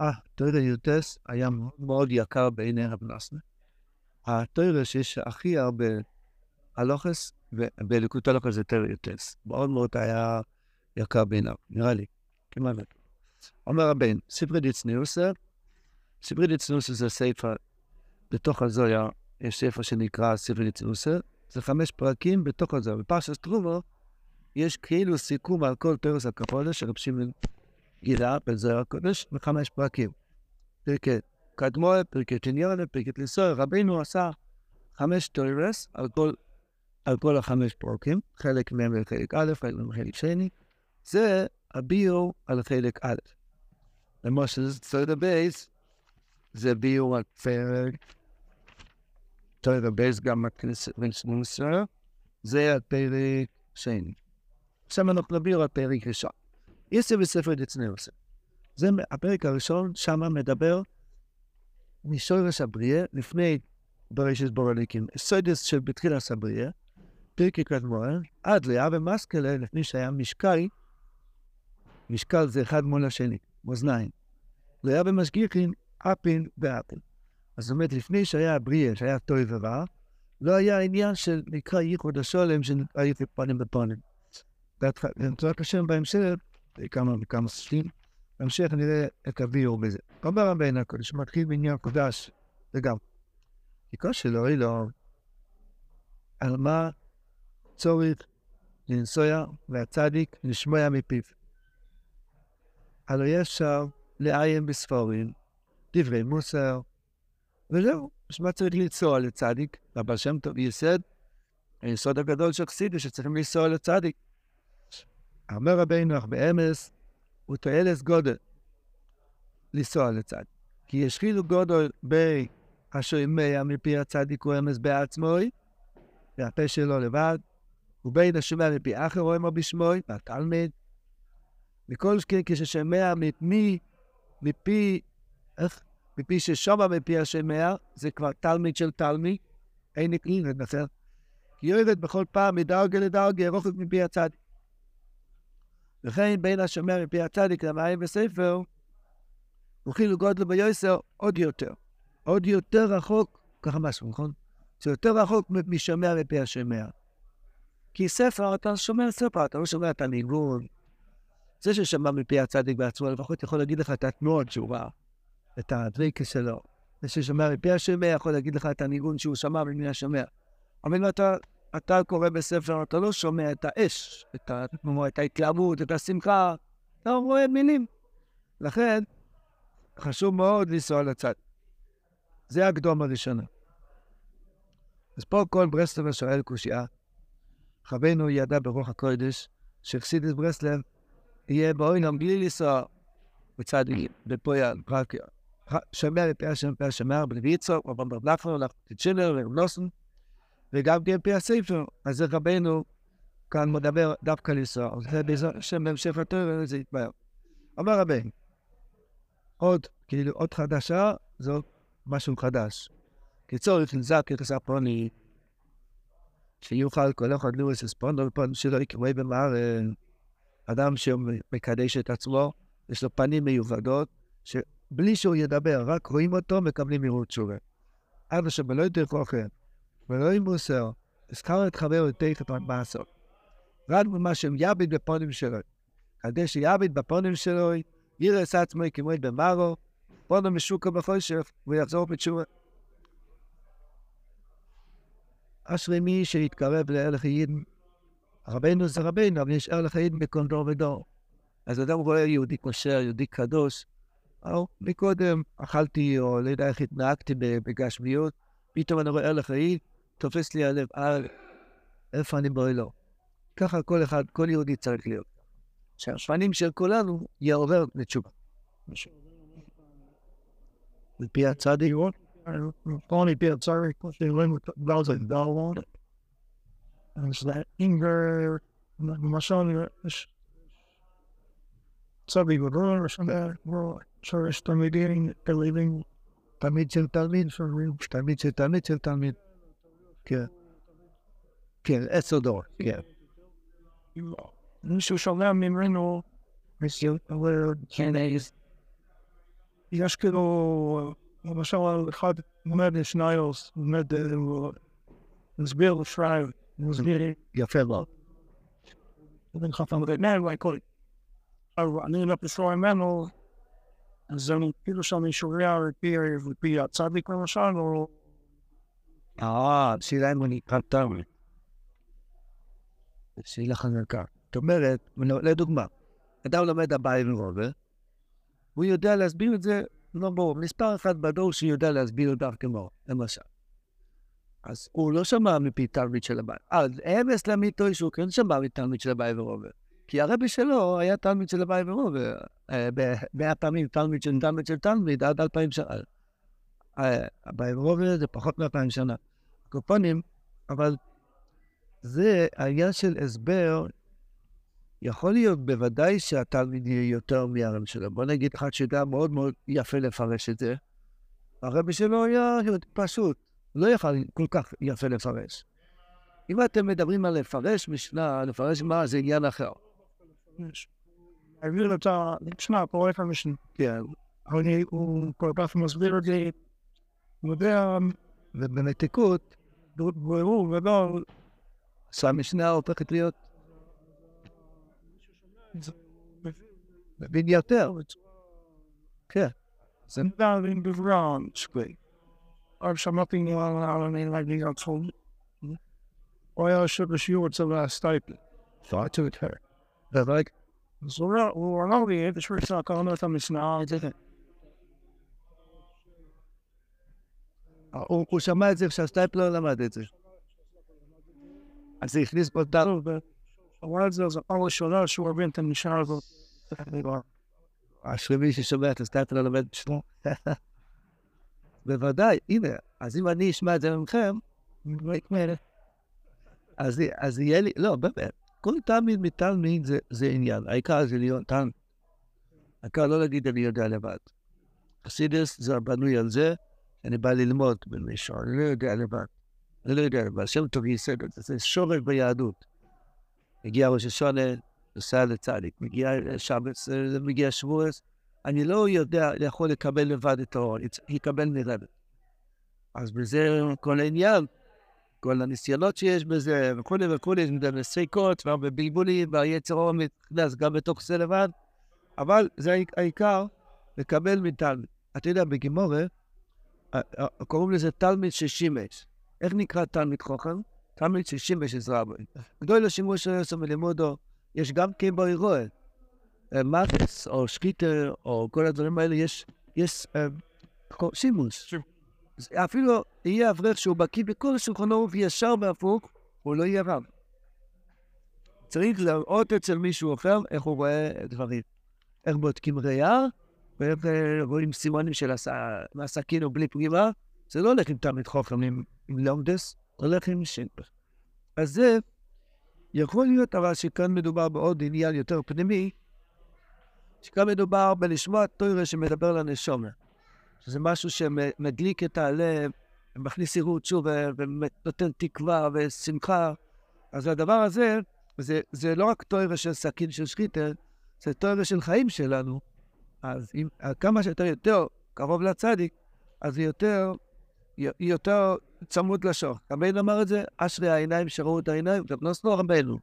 התוירה יוטס היה מאוד יקר בעיני רב נסנה. התוירה שיש הכי הרבה הלוכס, ובליקוד הלוכס זה תוירה יוטס. מאוד מאוד היה יקר בעיניו, נראה לי. כמעט. אומר הבן, ספרי דיצניוסר, ספרי דיצניוסר זה ספר, בתוך הזויה יש ספר שנקרא ספרי דיצניוסר, זה חמש פרקים בתוך הזויה. בפרשת טרומו יש כאילו סיכום על כל תורס הקפודש שרב שמעון גילה בזוהר הקודש בחמש פרקים. פרקי קדמוה, פרקי תניונה, פרקי תליסוי, רבינו עשה חמש תורס על כל, על כל החמש פרקים, חלק מהם לחלק א', חלק מהם לחלק שני. זה הביור על חלק א'. למשל, סוד הבייס, זה ביור על פרק, סוד הבייס גם בכנסת מוסר, זה הפרק שני. עכשיו אנחנו נביאו על פרק ראשון. זה בספר דצניוסר. זה הפרק הראשון, שם מדבר משורש הבריאה, לפני בראשית בורליקים, סודס של בתחילת הבריאה, פרקי קדמון, עד לאה ומסקלה, לפני שהיה משקל, משקל זה אחד מול השני, מאזניים. לאה ומשגיחין, אפין ואפין. אז זאת אומרת, לפני שהיה הבריאה, שהיה טוב ורע, לא היה עניין של נקרא ייחוד השולם, שהיו פנים בפנים. בעזרת השם בהמשך, כמה וכמה ספים, בהמשך נראה את הביור בזה. אומר רבינו הקודש, מתחיל בעניין קודש, וגם. עיקר שלו היא לא על מה צורך לנסוע והצדיק לשמוע מפיו. הלא יש שם לעיין בספרים, דברי מוסר, וזהו, בשביל צריך לנסוע לצדיק, והבעל שם טוב ייסד, היסוד הגדול של חסידו שצריכים לנסוע לצדיק. אומר רבינו, אך באמס הוא תועלת גודל לנסוע לצד. כי יש חילוק גודל בין השומע מפי הצדיק הוא אמס בעצמוי, והפה שלו לבד, ובין השומע מפי אחר הוא אמר בשמוי, והתלמיד. מכל שכן כששומע מפי, מפי, איך? מפי ששומע מפי השומע, זה כבר תלמיד של תלמיד, אין נקרין, נכון? כי יורד בכל פעם מדרגה לדרגה, רוחק מפי הצדיק. וכן בין השומע מפי הצדיק למים בספר, הוא חילוק גודלו ביוסר עוד יותר. עוד יותר רחוק, ככה משהו, נכון? זה יותר רחוק משומע מפי השומע. כי ספר, אתה שומע ספר, אתה לא שומע את הניגון. זה ששמע מפי הצדיק בעצמו, לפחות יכול להגיד לך את התנועות שהוא ראה, את הדריקה שלו. זה ששומע מפי השומע יכול להגיד לך את הניגון שהוא שמע ממי השומע. אבל אם אתה אתה קורא בספר, אתה לא שומע את האש, את, ה, את ההתלהבות, את השמחה, אתה רואה מילים. לכן, חשוב מאוד לנסוע לצד. זה הקדום הראשונה. אז פה כל ברסלב שואל קושייה. חווינו ידע ברוח הקודש, שחסידס ברסלב יהיה באוינם בלי לנסוע בצד בפויה, רק שומע לפי השם, פי השמר, בלוויצו, בבלפנו, תצ'ינר, ונוסן. וגם כן פי הספר, אז זה רבנו כאן מדבר דווקא לנסוע. זה בעזרת השם בהמשך התואר זה יתבהר. אמר רבנו, עוד, כאילו עוד חדשה, זאת משהו חדש. כצורך לזק את הספרוני, שיוכל כל אחד לראות ספונדו בפון שלו יקרוי במערן. אדם שמקדש את עצמו, יש לו פנים מיוחדות, שבלי שהוא ידבר, רק רואים אותו, מקבלים מהירות תשובה. אבא שבלא יותר כוחם. ולא עם מוסר, הזכר את חברו תכף מעשו. רק במה שהם יביד בפונים שלו. כדי שיביד בפונים שלו, את עצמו כמו במרו, פונו משוקה בחושך, ויחזור בתשובה. אשרי מי שיתקרב לערך יידן. רבנו זה רבנו, אבל יש ערך יידן בכל דור ודור. אז אדם רואה יהודי כושר, יהודי קדוש, או מקודם אכלתי, או לא יודע איך התנהגתי בגשמיות, פתאום אני רואה ערך יידן, תופס לי הלב, על איפה אני לו. ככה כל אחד, כל יהודי צריך להיות. שהשפנים של כולנו יעורר לתשובה. לפי הצדיק, פה מפי הצדיק, כמו שאומרים, דבר זה דאון. אז אינגר, למשל, יש צדיק גדול, שיש תלמידים, תלמידים, תלמיד של תלמיד, תלמיד של תלמיד של תלמיד. כן. כן, עשר דור, כן. מישהו שומע ממנו, כן, יש כאילו, למשל, אחד לומד שניוס, לומד, אה, הוא מסביר לפרייב, הוא מסביר יפה מאוד. בן חפן ונר, וכל. אני לא פסור ממנו, אז אני כאילו שאני שומע לפי הצדיק למשל, או... אה, שאלה אם אני נקרא שאלה חזקה. זאת אומרת, לדוגמה, אדם לומד הבית ורובה, הוא יודע להסביר את זה, לא ברור, מספר אחד בדור שיודע להסביר את כמו, למשל. אז הוא לא שמע מפי תלמיד של הבית. אז אמס למיתו שהוא כן שמע מתלמיד של הבית ורובה. כי הרבי שלו היה תלמיד של הבית ורובה, מאה פעמים תלמיד של תלמיד של תלמיד עד אלפיים שנה. הבית ורובה זה פחות מאלפיים שנה. קופונים, אבל זה העניין של הסבר יכול להיות בוודאי שהתלמיד יהיה יותר מהרב שלו. בוא נגיד אחד שיודע מאוד מאוד יפה לפרש את זה. הרבי שלו היה פשוט, לא יכל כל כך יפה לפרש. אם אתם מדברים על לפרש משנה, לפרש מה, זה עניין אחר. העביר את המשנה, קורא את המשנה. כן. אבל הוא כל כך מסביר את זה, הוא יודע, ובמתיקות, ברור גדול, שהמשנה הופכת להיות מבין יותר. כן. זה נדלין בברון, שקוי. אבל שמעתי על הנהגי עצום. הוא היה יושב בשיעור אצל הסטייפל. שאלתי את her. ורק, אז הוא אמר לי, איזה שרצה, קראנו את המשנה, הוא שמע את זה כשהסטייפל לא למד את זה. אז זה הכניס בו דל. אמר את זה, זו פעם ראשונה שהוא הבין את המשנה הזאת. אשרי ששומע את הסטייפל לא למד בשמו. בוודאי, הנה, אז אם אני אשמע את זה ממכם, אז יהיה לי, לא, באמת, כל תלמיד מתלמיד זה עניין, העיקר זה להיות תלמיד. העיקר לא להגיד אני יודע לבד. חסידס זה בנוי על זה, אני בא ללמוד במישהו, אני לא יודע לבד. אני לא יודע לבד, שם טוב יסד, זה שורש ביהדות. מגיע ראש השונה, נוסע לצדיק, מגיע שבת, מגיע שבועס, אני לא יודע, יכול לקבל לבד את האור, יקבל מרבת. אז בזה כל העניין, כל הניסיונות שיש בזה, וכולי וכולי, זה סריקות והרבה בלבולים, והיצר אור נכנס גם בתוך זה לבד, אבל זה העיקר, לקבל מתלמיד. אתה יודע, בגימורה, קוראים לזה תלמיד ששימש. איך נקרא תלמיד חוכם? תלמיד ששימש עזרה בו. גדול השימוש של יוסף ולימודו, יש גם כן באירוע. מאטס או שקיטר או כל הדברים האלה, יש, יש שימוש. אפילו יהיה אברך שהוא בקיא בכל שולחנו וישר והפוך, הוא לא יהיה רב. צריך לראות אצל מישהו אחר איך הוא רואה דברים. איך בודקים ראייה, ואיך רואים סימנים של הסכין או בלי פגימה. זה לא הולך עם תלמיד חוכם עם, לומדס, הולך עם שינפר. אז זה יכול להיות אבל שכאן מדובר בעוד עניין יותר פנימי, שכאן מדובר בלשמוע תוירה שמדבר לנשומה. שזה משהו שמדליק את הלב, ומכניס עירות שוב, ונותן תקווה ושמחה. אז הדבר הזה, זה, זה לא רק תוירה של סכין של שחיתר, זה תוירה של חיים שלנו. אז אם, כמה שיותר יותר קרוב לצדיק, אז זה יותר, יותר צמוד לשור. רבינו אמר את זה, אשרי העיניים שראו את העיניים, לא סנו רבינו.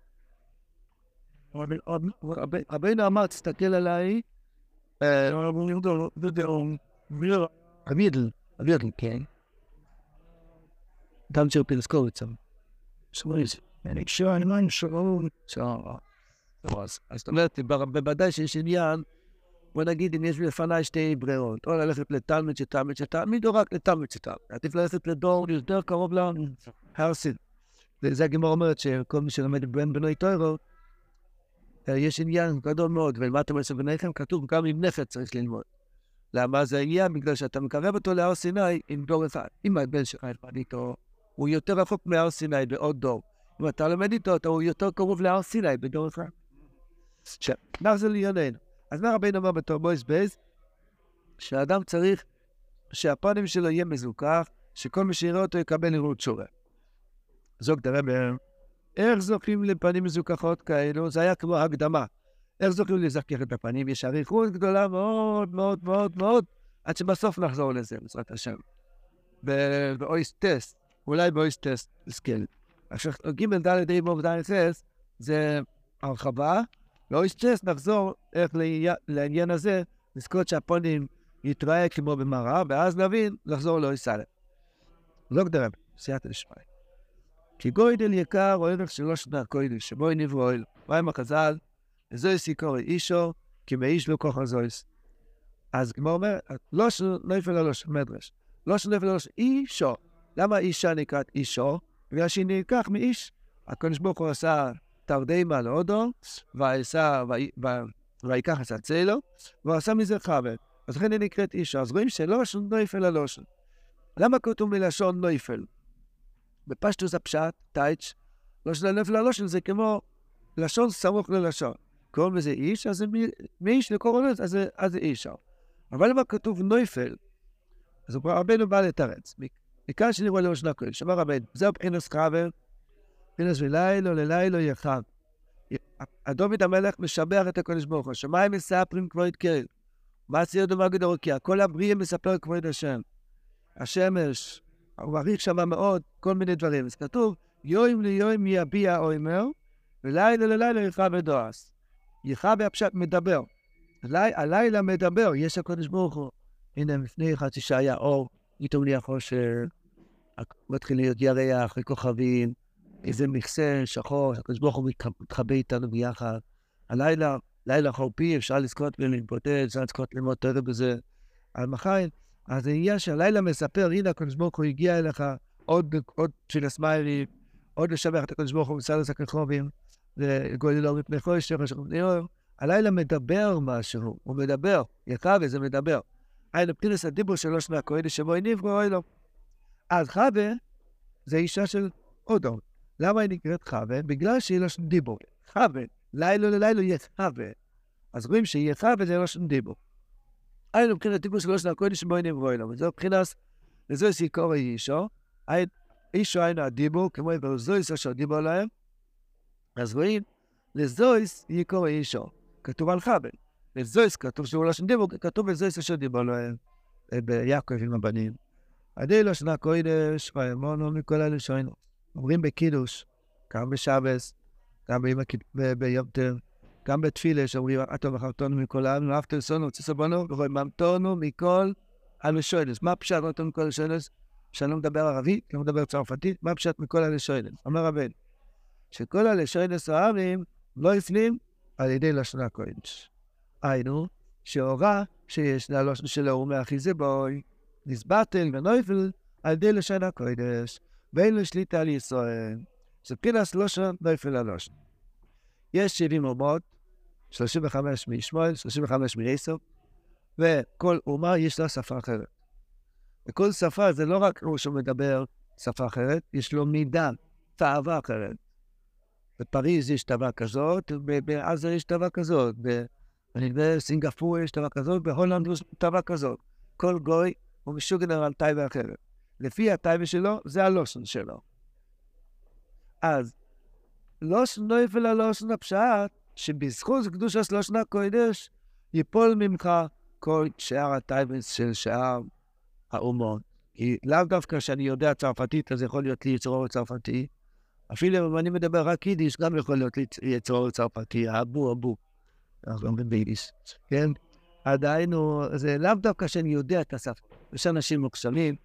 רבינו אמר, תסתכל עליי, אבידל, אבידל, כן. גם של פילסקוביץ. אז זאת אומרת, בוודאי שיש עניין, בוא נגיד, אם יש לפניי שתי ברירות, או ללכת לתלמיד שתלמיד שתלמיד, או רק לתלמיד שתלמיד. עדיף ללכת לדור יותר קרוב להר סין. וזה הגמרא אומרת שכל מי שלומד בן בנו תורה, יש עניין גדול מאוד, ולמה אתם עושים ביניכם? כתוב, גם עם נכד צריך ללמוד. למה זה העניין? בגלל שאתה מקרב אותו להר סיני עם דור אחד. אם הבן שלך ילמד איתו, הוא יותר רחוק מהר סיני בעוד דור. אם אתה לומד איתו, אתה הוא יותר קרוב להר סיני בדור אחד. עכשיו, זה לענייננו? אז מה רבינו אומר בתורה אות ב'? שהאדם צריך שהפנים שלו יהיה מזוכך, שכל מי שיראה אותו יקבל נראות שורה. זוג דרבר, איך זוכים לפנים מזוכחות כאלו? זה היה כמו הקדמה. איך זוכים לזכך את הפנים? יש אריכות גדולה מאוד מאוד מאוד מאוד עד שבסוף נחזור לזה, בעזרת השם. באויס טסט, אולי באויס טסט נזכה. עכשיו, ג' ד' ה' ו' ד' טסט זה הרחבה, באויס טסט נחזור איך לעניין הזה, לזכות שהפונים יתראה כמו במראה, ואז נבין לחזור לאויס א'. לא גדרם, סייעתא דשמיא. כי גוידל יקר או ערך שלא שנה קוידש, שבו נברו אל. עם החז"ל? זויס יקורי אישו, כי מאיש לא כוח הזויס. אז כמו אומר, לא שנפל לא מדרש. לא שנפל לא אישו. למה אישה נקראת אישו? בגלל שהיא נלקח מאיש. הקדוש ברוך הוא עשה תרדימה להודו, ויקח את הצלו, והוא עשה מזה חבר. אז לכן היא נקראת אישה. אז רואים שלא שון נויפל הלושן. למה כתוב מלשון נויפל? בפשטוס הפשט, טייץ', של הנפל הלושן זה כמו לשון סמוך ללשון. קוראים לזה איש, אז זה מאיש לזה, אז זה איש. אבל למה כתוב נויפל, אז רבנו בא לתרץ. מכאן שנראו לו שנה קודש, אמר רבנו, זהו בחינוס חבר, בחינוס ולילו ללילה יחד. הדוד המלך משבח את הקודש ברוך הוא, שמיים מספרים כבוד קהל. דומה גדול כי כל הבריאה מספר כבוד השם. השמש, הוא מעריך שמה מאוד כל מיני דברים. אז כתוב, יוים ליוים יביע אומר, ולילה ללילה יכבה בדועס. יכבה הפשט מדבר. הלילה מדבר, יש הקודש ברוך הוא. הנה, לפני חצי שעה היה אור, פתאום נהיה חושר, מתחיל להיות ירח וכוכבים, איזה מכסה שחור, הקדוש ברוך הוא מתחבא איתנו ביחד. הלילה, לילה חורפי, אפשר לזכות ולהתבודד, אפשר לזכות ללמוד תראה בזה. על מחר, אז זה יהיה שהלילה מספר, הנה הקדוש ברוך הוא הגיע אליך, עוד, של הסמיילי, עוד לשבח את הקדוש ברוך הוא מצד הסקרחובים, וגולי לו מפני חושך, הלילה מדבר משהו, הוא מדבר, יקר וזה מדבר. היינו פרינס הדיבור שלו שנה כהן שבו נברו אוי לו. אז חווה זה אישה של אודו. למה היא נקראת חווה? בגלל שהיא לא שם דיבור. חווה, לילה ללילה יהיה חווה. אז רואים שיהיה חווה זה לא שם דיבור. היינו מבחינת דיבור שנה כהן שבו נברו אוי לו. וזו מבחינת, וזו סיכור אישו. אישו היינו הדיבור, כמו ברזויס אשר דיבור להם. אז רואים, לזויס יקור אישו. כתוב על חבל. וזויס כתוב שהוא לשון דיבור, כתוב וזויס אשר דיבר להם ביעקב עם הבנים. עדי לשנה קוידש, ואמונו מכל הלשונו. אומרים בקידוש, גם בשבס, גם ביום טר, גם בתפילה, שאומרים, אטו וחרטונו מכל העם, ואהבת לסונו, ציסבונו, וממתונו מכל הלשוינס. מה פשט ממתונו מכל הלשוינס? שאני לא מדבר ערבית, לא מדבר צרפתית, מה פשט מכל הלשוינס? אומר רבן, שכל הלשוינס הערבים לא הפנים על ידי לשנה קוידש. היינו, שהורה שיש ללושן שלו ומאחיזה בוי, נסבטל ונויפל על ידי לשון הקודש, ואין לו שליטה על ישראל. זה פינס לושן נויפל ללושן. יש 70 אומות, 35 מישמעאל, 35 מעשר, וכל אומה יש לה שפה אחרת. וכל שפה זה לא רק הוא שמדבר שפה אחרת, יש לו מידה, תאווה אחרת. בפריז יש תאווה כזאת, בעזה יש תאווה כזאת, בסינגפור יש טבע כזאת, בהולנד יש טבע כזאת. כל גוי הוא משוגנר על טייבה אחרת. לפי הטייבה שלו, זה הלושן שלו. אז לושן לא יפל הלושן הפשט, שבזכות קדושת לושן הקודש, ייפול ממך כל שאר הטייבס של שאר האומות. כי לאו דווקא שאני יודע צרפתית, אז יכול להיות לי יצרור צרפתי. אפילו אם אני מדבר רק יידיש, גם יכול להיות לי יצרור צרפתי, אבו אבו. אנחנו אומרים ביידיש, כן? עדיין הוא, זה לאו דווקא שאני יודע את השפה. יש אנשים מוקסמים,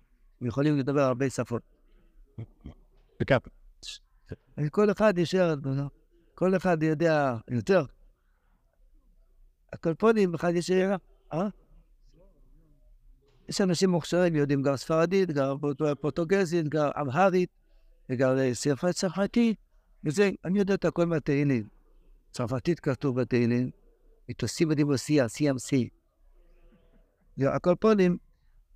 הם יכולים לדבר הרבה שפות. כל אחד יישאר, כל אחד יודע יותר. הקולפונים, אחד יש שאלה, אה? יש אנשים מוכשרים, יודעים גם ספרדית, גם פורטוגזית, גם אמהרית, וגם ספרת צרפתית, וזה, אני יודע את הכל מהתהילים. צרפתית כתוב בתהילים, מטוסים בדימוסיה, CMC. הקולפונים,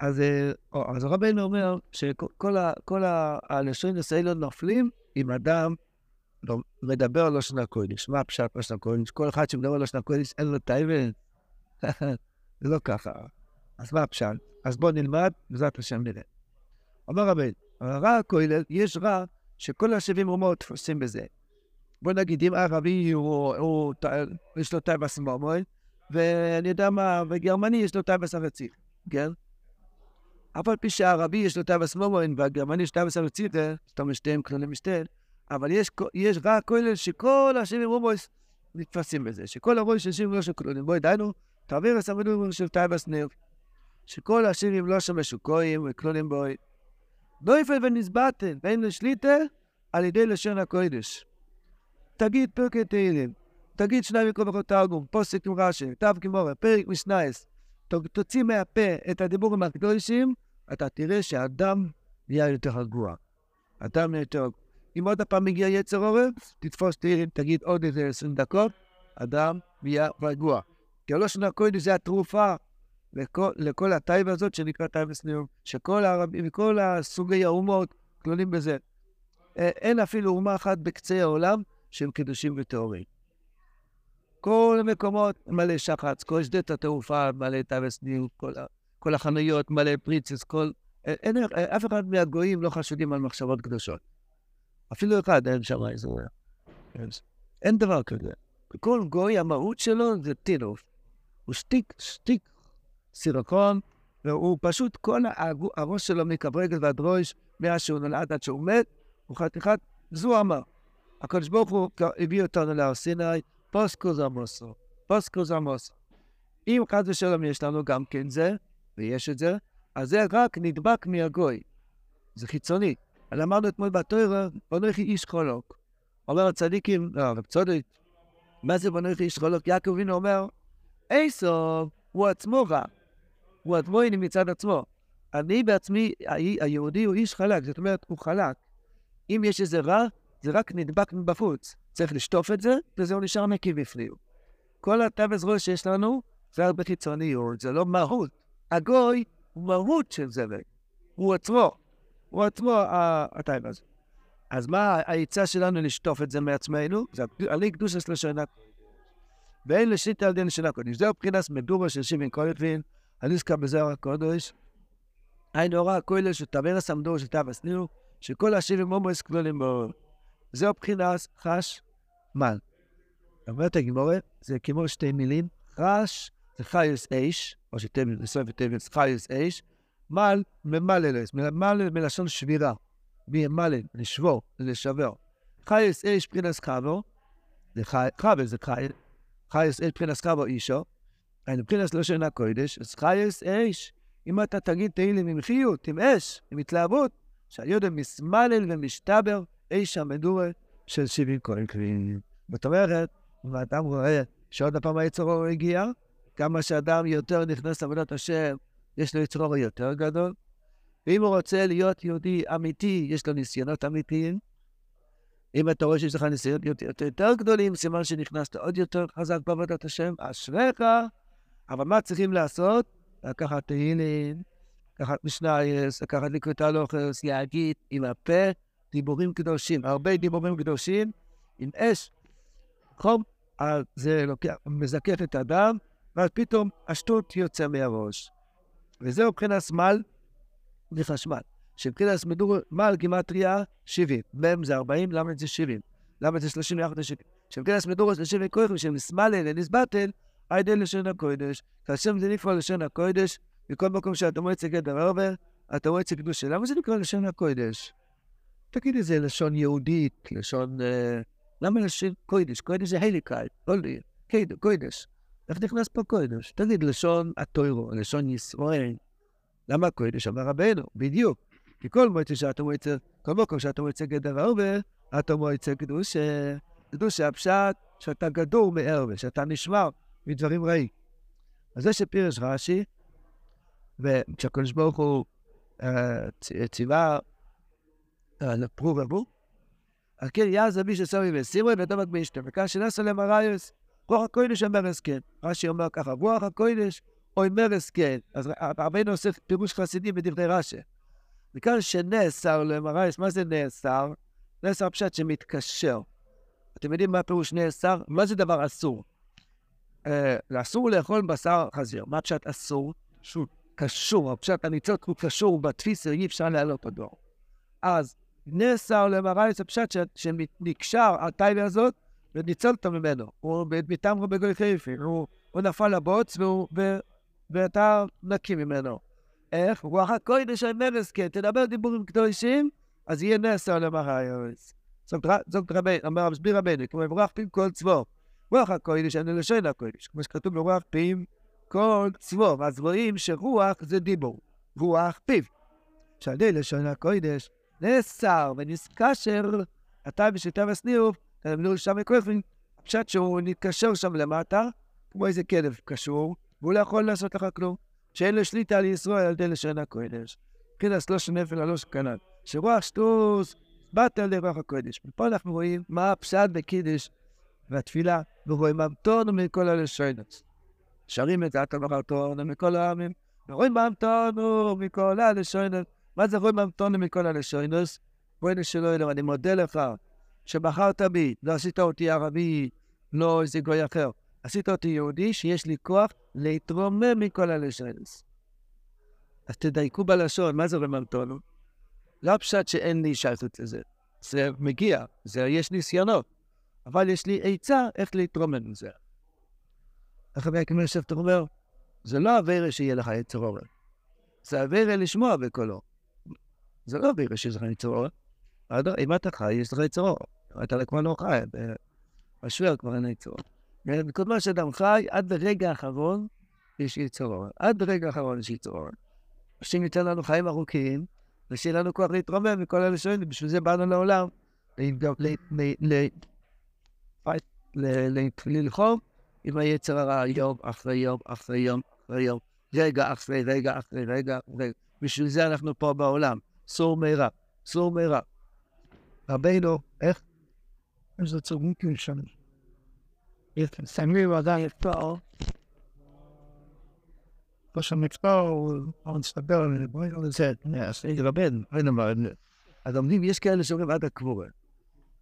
אז, אה, אז הרבנו אומר שכל הלשונות האלה נופלים אם אדם לא, מדבר לא שנה קודש. מה הפשט לא שנה קודש? כל אחד שמדבר לא שנה קודש אין לו טייבן. זה לא ככה. אז מה הפשט? אז בואו נלמד, בעזרת השם נראה. אומר רבנו, רע הכולל, יש רע שכל השבעים אומות תפוסים בזה. בוא נגיד, אם ערבי הוא, הוא, הוא יש לו טייבס מומוי, ואני יודע מה, וגרמני יש לו טייבס ארצי. כן? אף על פי שהערבי יש לו טייבס מומוין והגרמני יש טייבס אלוציטה, זאת אומרת שתיהם כלולים משתיהם, אבל יש, יש רק כולל שכל השבעים רומויס נתפסים בזה, שכל הרוי של שבעים לא של כלולים. בואי, דיינו, תעביר הסמדורים של טייבס ניר, שכל השבעים לא שם משוקויים וכלולים בואי. לא יפל ונזבטן, ואין לשליטה על ידי לשון הקודש. תגיד פרקי תהילים, תגיד שניים מכל בכל תרגום, פוסק עם רש"י, תו כמורה, פרק משנייס, תוציא מהפה את הדיבורים הקדושים, אתה תראה שהאדם נהיה יותר רגוע. אדם נהיה יותר רגוע. אם עוד פעם מגיע יצר עורף, תתפוס תגיד עוד איזה עשרים דקות, אדם נהיה רגוע. כי הלושן הקודש זה התרופה לכל, לכל הטייבה הזאת שנקרא טייבה סניור, שכל הערבים, וכל הסוגי האומות כלולים בזה. אין אפילו אומה אחת בקצה העולם שהם קדושים וטהורים. כל המקומות מלא שחץ, כל שדות התעופה מלא טייבה סניור, כל, כל החנויות מלא פריצס, כל... אין, אף אחד מהגויים לא חשודים על מחשבות קדושות. אפילו אחד אין שם איזה... אין דבר כזה. כל גוי, המהות שלו זה טינוף. הוא שטיק, שטיק סירקון, והוא פשוט, כל הראש שלו מקברגל ועד ראש, מאז שהוא נולד עד שהוא מת, הוא חתיכת זוהמה. הקדוש ברוך הוא הביא אותנו להר סיני, פוסקו זמוסו, פוסקו זמוסו. אם חס ושלום יש לנו גם כן זה, ויש את זה, אז זה רק נדבק מהגוי. זה חיצוני. אמרנו אתמול בתוירה, בנויכי איש חולוק. אומר הצדיקים, לא, רב צודק, מה זה בנויכי איש חולוק? יעקב אבינו אומר, איסוף הוא עצמו רע. הוא עצמו הנה מצד עצמו. אני בעצמי, היהודי הוא איש חלק, זאת אומרת, הוא חלק. אם יש איזה רע, זה רק נדבק מבחוץ. צריך לשטוף את זה, וזהו נשאר נקי בפנים. כל הטבס ראש שיש לנו, זה הרבה חיצוניות, זה לא מהות. הגוי הוא מהות של זבל. הוא עצמו. הוא עצמו הטייב הזה. אז מה העצה שלנו לשטוף את זה מעצמנו? זה עלי קדושס לשנה ואין לשיטה על דין לשנה קודש. זהו מבחינת מדובר של שיבין קולפין, הליסקה בזוהר הקודש. היינו הוראה כולל שתבר הסמדור של תו הסניר, שכל השיבים מומוס כלולים בו. זהו מבחינת חש מן. אומרת הגמורה, זה כמו שתי מילים, חש זה חיוס אש, או שתבל, בסוף תבל חיוס אש, מל ממללס, ממלל מלשון שבירה. ממלל, לשבור, לשבר. חייס אש פרינס קאבו, חבר זה חי, חייס אש פרינס קאבו אישו, היינו פרינס לשון הקודש, אז חייס אש, אם אתה תגיד תהילים עם חיות, עם אש, עם התלהבות, שהיודע מסמלל ומשתבר, אש המדורה של שבעים כהן קרים. זאת אומרת, אם האדם רואה שעוד הפעם היצרו הגיע, כמה שאדם יותר נכנס לעבודת השם, יש לו יצרור יותר גדול. ואם הוא רוצה להיות יהודי אמיתי, יש לו ניסיונות אמיתיים. אם אתה רואה שיש לך ניסיונות יותר, יותר גדולים, סימן שנכנסת עוד יותר חזק בעבודת השם, אשריך. אבל מה צריכים לעשות? לקחת תהילים, לקחת משנייס, לקחת ליקוט הלוכס, להגיד עם הפה דיבורים קדושים, הרבה דיבורים קדושים, עם אש, חום, זה לוקח, מזכך את האדם, ואז פתאום השטות יוצא מהראש. וזהו מבחינת סמל וחשמל. שמבחינת מדור מל גימטריה 70. מ' זה 40, ל' זה 70. ל' זה 30 יחד ל-70. שמבחינת מדור זה 70 כהן, שמסמל לנסבטל, הידי לשון הקודש. כאשר זה נקרא לשון הקודש, בכל מקום שאתה מועצת גדר עובר, אתה מועצת קדושה. למה זה נקרא לשון הקודש? תגיד את זה לשון יהודית, לשון... אה, למה לשון קודש? קודש זה הליקאי, קודש. איך נכנס פה קודש? תגיד, לשון הטוירו, לשון ישראל. למה קודש? אמר רבנו, בדיוק. כי כל מועצה שאתה מועצה, כל מקום שאתה מועצה גדר הרבה, אתה מועצה קדושה. קדושה הפשט שאתה גדור מערבה, שאתה נשמר מדברים רעים. אז זה שפירש רש"י, וכשהקדוש ברוך הוא אה, ציווה אה, לפרו ורבו, על כן יעז אבי שסובי וסירו ודבק באשתו, וכאן שנעשה להם הרעיוס. רוח הקודש אומר הסכם. רש"י אומר ככה, רוח הקודש אומר הסכם. אז רבינו עושה פירוש חסידי בדברי רש"י. מכאן שנאסר למרייס, מה זה נאסר? נאסר פשט שמתקשר. אתם יודעים מה פירוש נאסר? מה זה דבר אסור? אה, אסור לאכול בשר חזיר. מה פשט אסור? שהוא קשור, הפשט הניצות הוא קשור בתפיסה, אי אפשר להעלות אותו. אז נאסר למרייס הפשט שנקשר הטייבה הזאת וניצלת ממנו. הוא מטעם רבי גוי חיפי, הוא, הוא נפל לבוץ ואתה נקי ממנו. איך? רוח הקודש הנרס, כן, תדבר דיבורים קדושים, אז יהיה נס על עמך הארץ. זאת רבי, אמר מסביר רבנו, כמו רוח פיו כל צבו. רוח הקודש אני לשון הקודש, כמו שכתוב ברוח פיו כל צבו. אז רואים שרוח זה דיבור, רוח פיו. שעל לשון הקודש נסר ונסקשר, אתה בשיטה וסניוף, תלמדו שם מקרפין, פשט שהוא נתקשר שם למטה, כמו איזה כלב קשור, והוא לא יכול לעשות לך כלום. שאין לו שליטה על ישראל על ידי לשון הקודש. כנס לא שנפל על לא שקנן. שרוח שטוס, באת על רוח הקודש. ופה אנחנו רואים מה הפשט בקידש והתפילה, ורואים המתון מכל הלשונות. שרים את זה, אתה מרתון מכל העמים, ורואים המתון מכל הלשונות. מה זה רואים המתון מכל הלשונות? בואי שלא אלוהים, אני מודה לך שבחרת בי, לא עשית אותי ערבי, לא איזה גוי אחר. עשית אותי יהודי שיש לי כוח להתרומם מכל הלשונס. אז תדייקו בלשון, מה זה רממתונו? לא פשט שאין לי שייכות לזה. זה מגיע, זה יש ניסיונות, אבל יש לי עצה איך להתרומם מזה. החבר הכנסת אומר, זה לא אווירה שיהיה לך יצר אורן, זה אווירה לשמוע בקולו. זה לא אווירה שיש לך יצר אורן. אם אתה חי, יש לך יצר אורן. אתה כבר לא חי, בשוור כבר אין יצר אורן. בכל מה שאדם חי, עד לרגע האחרון יש יצור. עד לרגע האחרון יש יצור. השם ייתן לנו חיים ארוכים, ושיהיה לנו כוח להתרומם מכל אלה שואלים, בשביל זה באנו לעולם. ללחום עם היצר הרע יום אחרי יום אחרי יום אחרי יום, רגע אחרי רגע אחרי רגע, בשביל זה אנחנו פה בעולם. סור מרע, סור מרע. רבינו, איך? איזה צורים שם. סמי ועדיין פה, ראש המצפה הוא מסתבר על זה, רבן, אין אמר, אז אומרים, יש כאלה שאומרים עד הקבורה.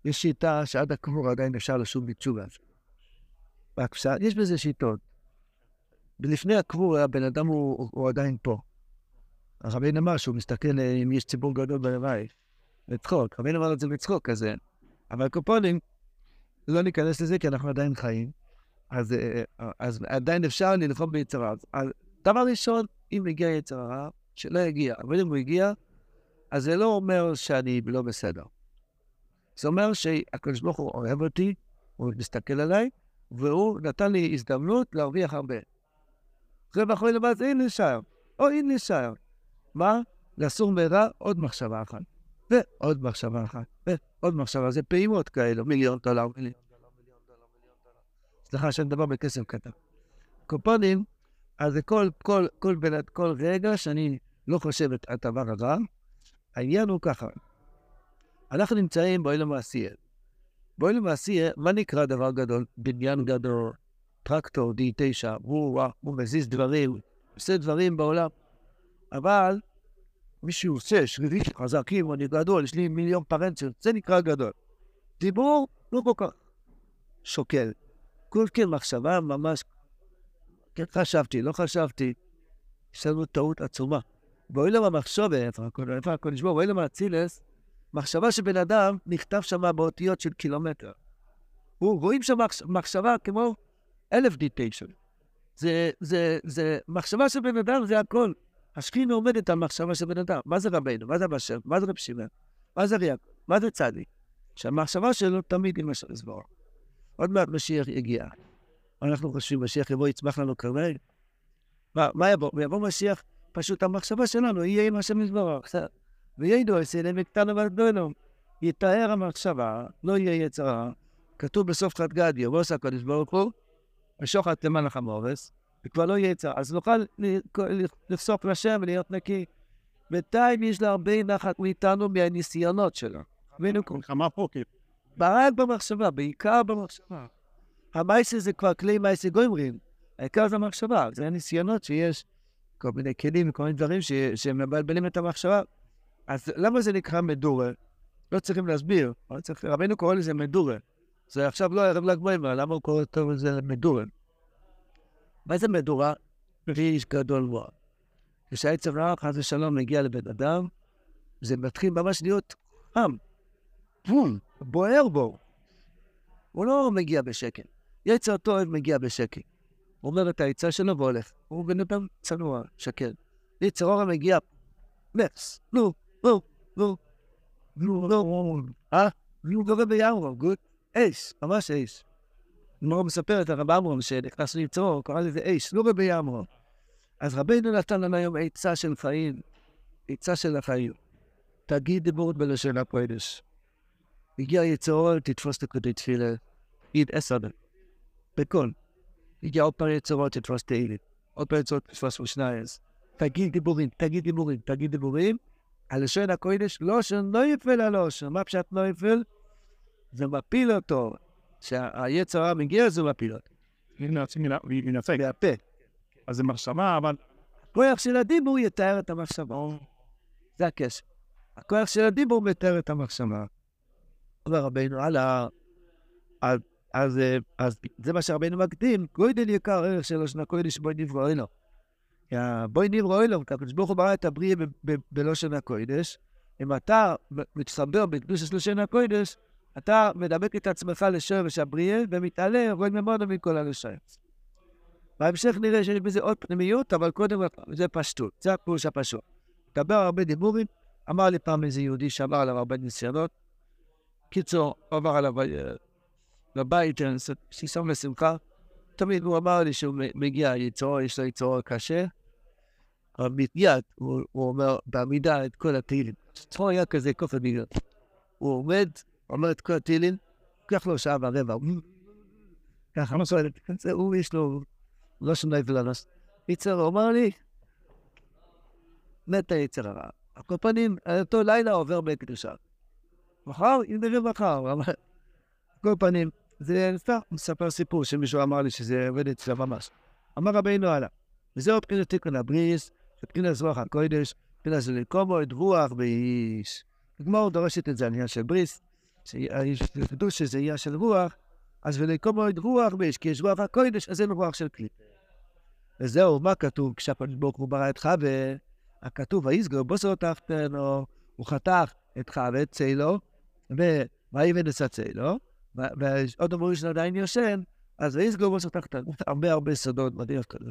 יש שיטה שעד הקבורה עדיין אפשר לשוב בתשובה. יש בזה שיטות. ולפני הקבורה הבן אדם הוא, הוא עדיין פה. הרביין אמר שהוא מסתכל אם יש ציבור גדול בלוואי, לצחוק. הרביין אמר את זה בצחוק כזה. אבל קופונים, לא ניכנס לזה כי אנחנו עדיין חיים, אז, אה, אה, אז עדיין אפשר ללחום ביצר הרע. אז דבר ראשון, אם הגיע יצר הרע, שלא יגיע, אבל אם הוא הגיע, אז זה לא אומר שאני לא בסדר. זה אומר שהקדוש ברוך הוא אוהב אותי, הוא מסתכל עליי, והוא נתן לי הזדמנות להרוויח הרבה. זה מאחורי למעשה, הנה שער, או הנה שער. מה? לאסור מרע עוד מחשבה אחת. ועוד מחשבה אחת, ועוד מחשבה, זה פעימות כאלו, מיליון דולר, מיליון דולר, מיליון דולר, מיליון דולר. סליחה שאני מדבר בכסף קטן. קופונים, אז כל, כל, כל, כל, כל רגע שאני לא חושב את הדבר הרע, העניין הוא ככה, אנחנו נמצאים באוהל המעשייה. באוהל המעשייה, מה נקרא דבר גדול? בניין גדול, טרקטור, D9, הוא, הוא מזיז דברים, עושה דברים בעולם. אבל מישהו עושה שרירים חזקים, אני גדול, יש לי מיליון פרנציות, זה נקרא גדול. דיבור לא כל כך שוקל. כל כן מחשבה ממש, כן חשבתי, לא חשבתי, יש לנו טעות עצומה. באוילם המחשבה, איפה הקודש ברוך הוא, באוילם האצילס, מחשבה של בן אדם נכתב שם באותיות של קילומטר. הוא, רואים שם מחשבה כמו אלף דיטיישן. זה, זה, זה, מחשבה של בן אדם זה הכל. השכינה עומדת על מחשבה של בן אדם. מה זה רבנו? מה זה אבא שם? מה זה רב שמעון? מה זה ריאק? מה זה צדיק? שהמחשבה שלו תמיד עם השם לסבור. עוד מעט משיח יגיע. אנחנו חושבים, משיח יבוא, יצמח לנו כרמל? מה, מה יבוא? יבוא משיח, פשוט המחשבה שלנו יהיה עם השם יתברך. וידעו אצלם וקטנו וגדולנו. יתאר המחשבה, לא יהיה יצרה. כתוב בסוף חד גדיה, ועושה הקדוש ברוך הוא, ושוחט למען המורס, וכבר לא יצר. אז נוכל לפסוק לשם ולהיות נקי. בינתיים יש לה הרבה נחת מאיתנו מהניסיונות שלו. מלחמה פה, כאילו. רק במחשבה, בעיקר במחשבה. המייסה זה כבר כלי מייסה גוימרים. העיקר זה המחשבה, זה הניסיונות שיש, כל מיני כלים וכל מיני דברים שמבלבלים את המחשבה. אז למה זה נקרא מדורה? לא צריכים להסביר, רבינו קורא לזה מדורה. זה עכשיו לא ערב ל"ג בעומר, למה הוא קורא לזה מדורה? מה זה מדורה? איש גדול מאוד. כשהעצב רע, חס ושלום, מגיע לבן אדם, זה מתחיל ממש להיות חם. בום, בוער בו. הוא לא מגיע בשקט. יצר טוב מגיע בשקט. אומר את העצה שלו והולך. הוא בן אדם צנוע, שקט. יצר הרע מגיע, נפס, נו, נו, נו, נו, נו, אה? נו, גובה ביערו, גוד. אש, ממש אש. גמרא מספר את הרב אמרום שנכנס ליצרו, קרא לזה אש, לא רבי אמרום. אז רבינו נתן לנו היום עצה של חיים, עצה של החיים. תגיד דיבור בלשון הקודש. הגיע יצרו, תתפוס את הקודי תפילה, תגיד עשר דקות, בקול. הגיע עוד פעם יצרו, תתפוס תהילים. עוד פעם יצרו, תתפוס ושנייז. תגיד דיבורים, תגיד דיבורים, תגיד דיבורים. הלשון הקודש, לא שלא יפל הלושן. מה פשט לא יפל? זה מפיל אותו. כשהיצר הרע מגיע, זה מפיל אותו. ינפק. מהפה. אז זה מחשבה, אבל... הכוח של הדיבור יתאר את המחשבה. זה הקשר. הכוח של הדיבור מתאר את המחשבה. אומר רבינו, הלאה. אז, אז, אז זה מה שרבינו מקדים, גוידל יקר ערך של לשון הקודש בואי נברוא אלו. בואי נברוא אלו, הקדוש ברוך הוא ברא את הבריאה ב- ב- בלושן הקודש. אם אתה מתחבר בקדוש לשון הקודש, אתה מדבק את עצמך לשורש הבריאה ומתעלה, יורד ממנו מכל הלשון. בהמשך נראה שיש בזה עוד פנימיות, אבל קודם זה פשטות, זה הפירוש הפשוט. מדבר הרבה דיבורים, אמר לי פעם איזה יהודי שעבר עליו הרבה ניסיונות. קיצור, עבר עליו אה, לבית, שישום לשמחה. תמיד הוא אמר לי שהוא מגיע, יצרו, יש לו יצרו קשה. אבל מיד, הוא, הוא אומר בעמידה את כל התהילים. יצרו היה כזה כופר בגלל. הוא עומד, אומר את כל התהילים, קח לו שעה ורבע. ככה, מה שואלת? הוא יש לו לא שום נפל אנוס. יצר, הוא אמר לי, מת היצר הרע. על כל פנים, אותו לילה עובר בקדושה. מחר, אם נראה מחר, אבל... על כל פנים, זה סתם, מספר סיפור שמישהו אמר לי שזה עובד אצלו ממש. אמר רבינו הלאה, וזהו מבחינת תיקון הבריס, מבחינת זרוח הקודש, מבחינת זה לקומו את רוח באיש. הגמור דורשת את זה, עניין של בריס, שידעו שזה עניין של רוח, אז ולקומו את רוח באיש, כי יש רוח הקודש, אז אין רוח של כלי. וזהו, מה כתוב כשהקדוש ברוך הוא ברא את חווה? הכתוב, ויסגר בוסו תחתנו, הוא חתך את חווה, את צלו, ויבן את הצלו, ועוד אמרו שעדיין יושן, אז ויסגר בוסו תחתנו, הרבה הרבה סודות, מדהים כזה.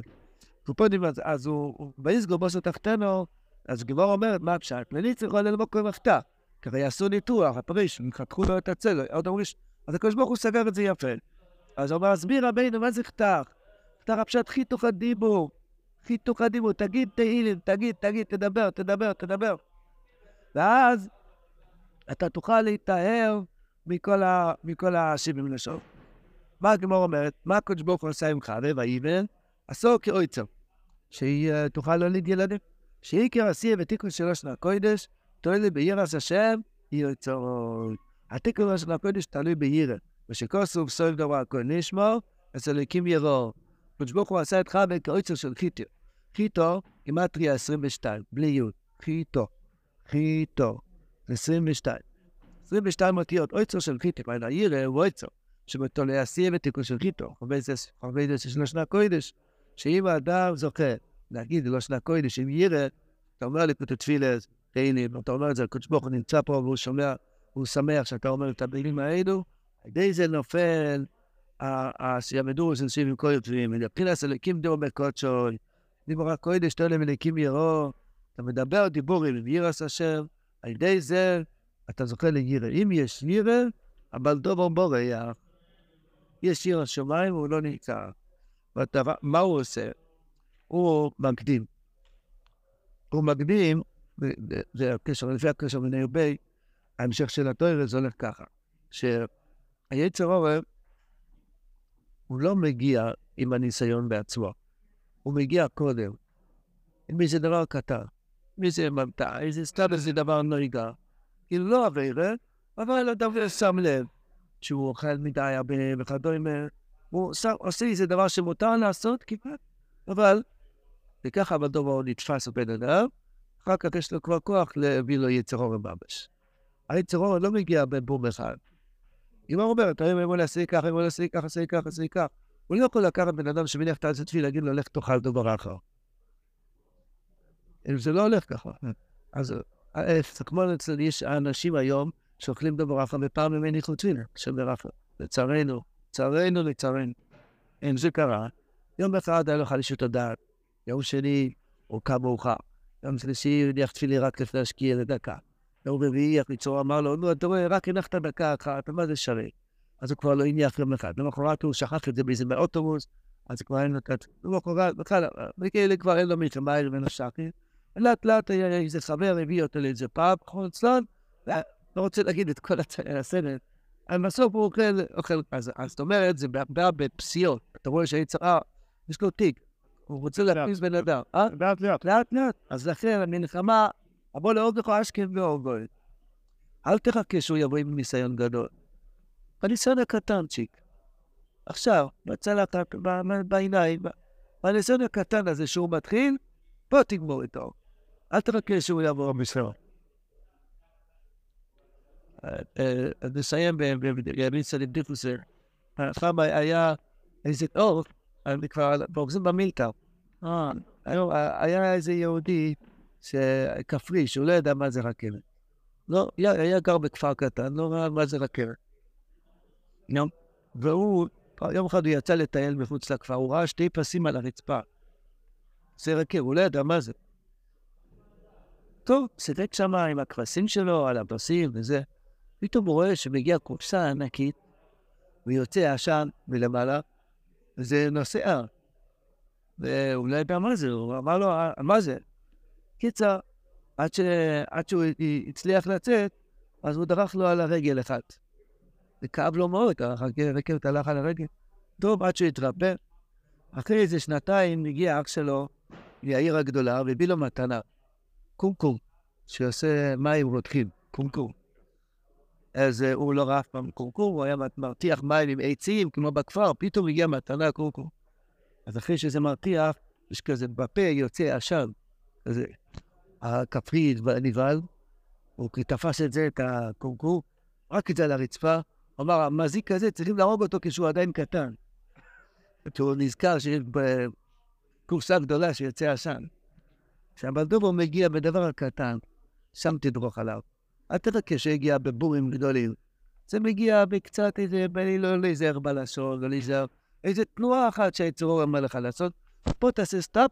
קופונים, אז הוא, ויסגר בוסו תחתנו, אז גמור אומרת, מה הפשט? לניצח עולה למקום מחתה. ככה יעשו ניתוח, הפריש, חתכו לו את הצלו, עוד אמרו, אז הקדוש ברוך הוא סגר את זה יפה. אז הוא אמר, הסביר רבינו, מה זה חתך? חתך הפשט חיתוך הדיבור. חיתוך הדיבור, תגיד תהילים, תגיד, תגיד, תדבר, תדבר, תדבר. ואז אתה תוכל להיטהר מכל, השבעים לשון. מה הגמור אומרת? מה הקדוש ברוך הוא עשה עם חווה ואיבן? עשו כאויצר, שהיא uh, תוכל להוליד ילדים. שהיא כרסייה ותיקון שלו של הקודש, תועלה בירס השם, יוצרות. התיקון של הקודש תלוי בירא. ושכוסו בסוף דבר הכל נשמור, אז אלוקים ירור. קדוש ברוך הוא עשה את חווה כאויצר של חיטו. חיטו, גימטריה 22, בלי י', חיטו, חיטו, 22. 22 אותיות, אויצר של חיטו, כלומר, הירא הוא אויצר, שבתולי עשייה ותיקון של חיטו, חובי זה של לשנה קודש, שאם האדם זוכה להגיד ללשנה קודש עם ירא, אתה אומר לי כותב תפילס, תהילים, אתה אומר את זה, הקדוש ברוך הוא נמצא פה והוא שומע, הוא שמח שאתה אומר את המילים האלו, על ידי זה נופל הסימדור של שבעים כל יוצאים, מבחינת אלוקים דור בקודשוי, דיבור הקודש תלם אליקים ירו, אתה מדבר דיבורים עם ירס השם, על ידי זה אתה זוכה לירא. אם יש ירא, אבל דובר בורח. יש ירא שמיים, הוא לא נמצא. מה הוא עושה? הוא מקדים. הוא מקדים, זה הקשר, לפי הקשר בין הרבה, ההמשך של התואר זה הולך ככה, שהיצר עורף, הוא לא מגיע עם הניסיון בעצמו. הוא מגיע קודם, עם איזה דבר קטן, איזה ממתע, איזה סתם איזה דבר נהיגה. כאילו לא עבירה, אבל אדם שם לב שהוא אוכל מדי הרבה וכדומה, הוא עושה איזה דבר שמותר לעשות כמעט, אבל, וככה אבל דבר נתפס בבן אדם, אחר כך יש לו כבר כוח להביא לו יצר אורן ממש. היצר אורן לא מגיע בבום אחד. אם הוא אומר, אתה אומר, נעשה ככה, אם נעשה ככה, עשה ככה, עשה ככה. הוא לא יכול לקחת בן אדם שמניח את העצת להגיד לו, לך תאכל דבר אחר. זה לא הולך ככה. אז זה כמו אצל יש אנשים היום שאוכלים דבר אחר ופעם הם הניחו תפילה של אחר. לצערנו, לצערנו, לצערנו. אם זה קרה, יום אחד היה לו חלישות הדעת, יום שני הוא קם מאוחר, יום שלישי הניח תפילי רק לפני השקיע לדקה. יום רביעי החיצור אמר לו, נו, אתה רואה, רק הנחת דקה אחת, מה זה שווה? אז הוא כבר לא הניח יום אחד. למחרת הוא שכח את זה באיזה באוטובוס, אז כבר אין לו את... למחרת, בכלל, בכאלה כבר אין לו מלחמה לבין השחר. לאט לאט היה איזה חבר, הביא אותו לאיזה פאב, חול צלון, לא רוצה להגיד את כל הסרט. אבל בסוף הוא אוכל, אוכל, אז זאת אומרת, זה בא בפסיעות. אתה רואה שהיצרה, יש לו תיק, הוא רוצה להכניס בן אדם. אה? לאט לאט. לאט לאט. אז לכן המלחמה, אבוא לעוד לך אשכם ואוגוי. אל תחכה שהוא יבוא עם ניסיון גדול. הניסיון הקטנצ'יק. עכשיו, בצלחת, בעיניים, בניסיון הקטן הזה שהוא מתחיל, בוא תגמור איתו. אל תחכה שהוא יעבור בסדר. נסיים בימין סליב דיפוסר. פעם היה איזה אור, אני כבר פורסים במילטר. היה איזה יהודי כפרי, שהוא לא ידע מה זה רכבת. לא, היה גר בכפר קטן, לא ראה מה זה רכבת. והוא, יום אחד הוא יצא לטייל מחוץ לכפר, הוא ראה שתי פסים על הרצפה. זה רכב, הוא לא ידע מה זה. טוב, שיחק שם עם הכבשים שלו, על הפסים וזה. פתאום הוא רואה שמגיעה קופסה ענקית, ויוצא עשן מלמעלה, וזה נוסע. לא ידע מה זה, הוא אמר לו, מה זה? קיצר, עד, ש... עד שהוא הצליח לצאת, אז הוא דרך לו על הרגל אחת. זה כאב לו מאוד, הרכבת הלך על הרגל. טוב, עד שהוא התרפא. אחרי איזה שנתיים הגיע אח שלו מהעיר הגדולה והביא לו מתנה. קומקום, שעושה מים רותחים, קומקום. אז uh, הוא לא ראה אף פעם קומקום, הוא היה מרתיח מים עם עצים, כמו בכפר, פתאום הגיע מתנה קומקום. אז אחרי שזה מרתיח, יש כזה בפה יוצא עשן, כזה. הכפרי נבהל, הוא תפס את זה, את הקומקום, רק את זה על הרצפה, הוא אמר, המזיק הזה, צריכים להרוג אותו כשהוא עדיין קטן. כשהוא נזכר שיש קורסה גדולה שיוצא עשן. כשהבעל דבר מגיע בדבר הקטן, שם תדרוך עליו. אל תחכה שיגיע בדברים גדולים. זה מגיע בקצת איזה, לא להיזהר בלשון, לא להיזהר, איזה תנועה אחת שהיצר אומר לך לעשות. פה תעשה סטופ,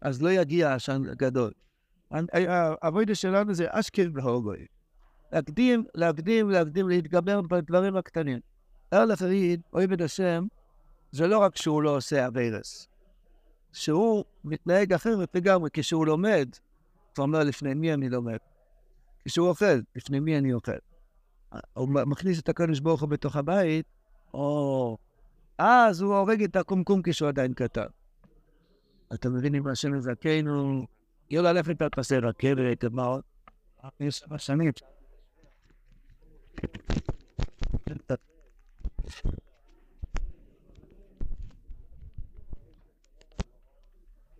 אז לא יגיע עשן גדול. העבודה שלנו זה השכם והורגו. להקדים, להקדים, להקדים, להתגבר בדברים הקטנים. ארל הפריד, אוהב השם, זה לא רק שהוא לא עושה אביירס. שהוא מתנהג אחרת לגמרי. כשהוא לומד, הוא אומר לפני מי אני לומד. כשהוא אוכל, לפני מי אני אוכל? הוא מכניס את הקדוש ברוך הוא בתוך הבית, או... אז הוא הורג את הקומקום כשהוא עדיין קטן. אתה מבין אם השם יזכנו, לא ללכת על פסי רכבת, מה עוד? יש שנים.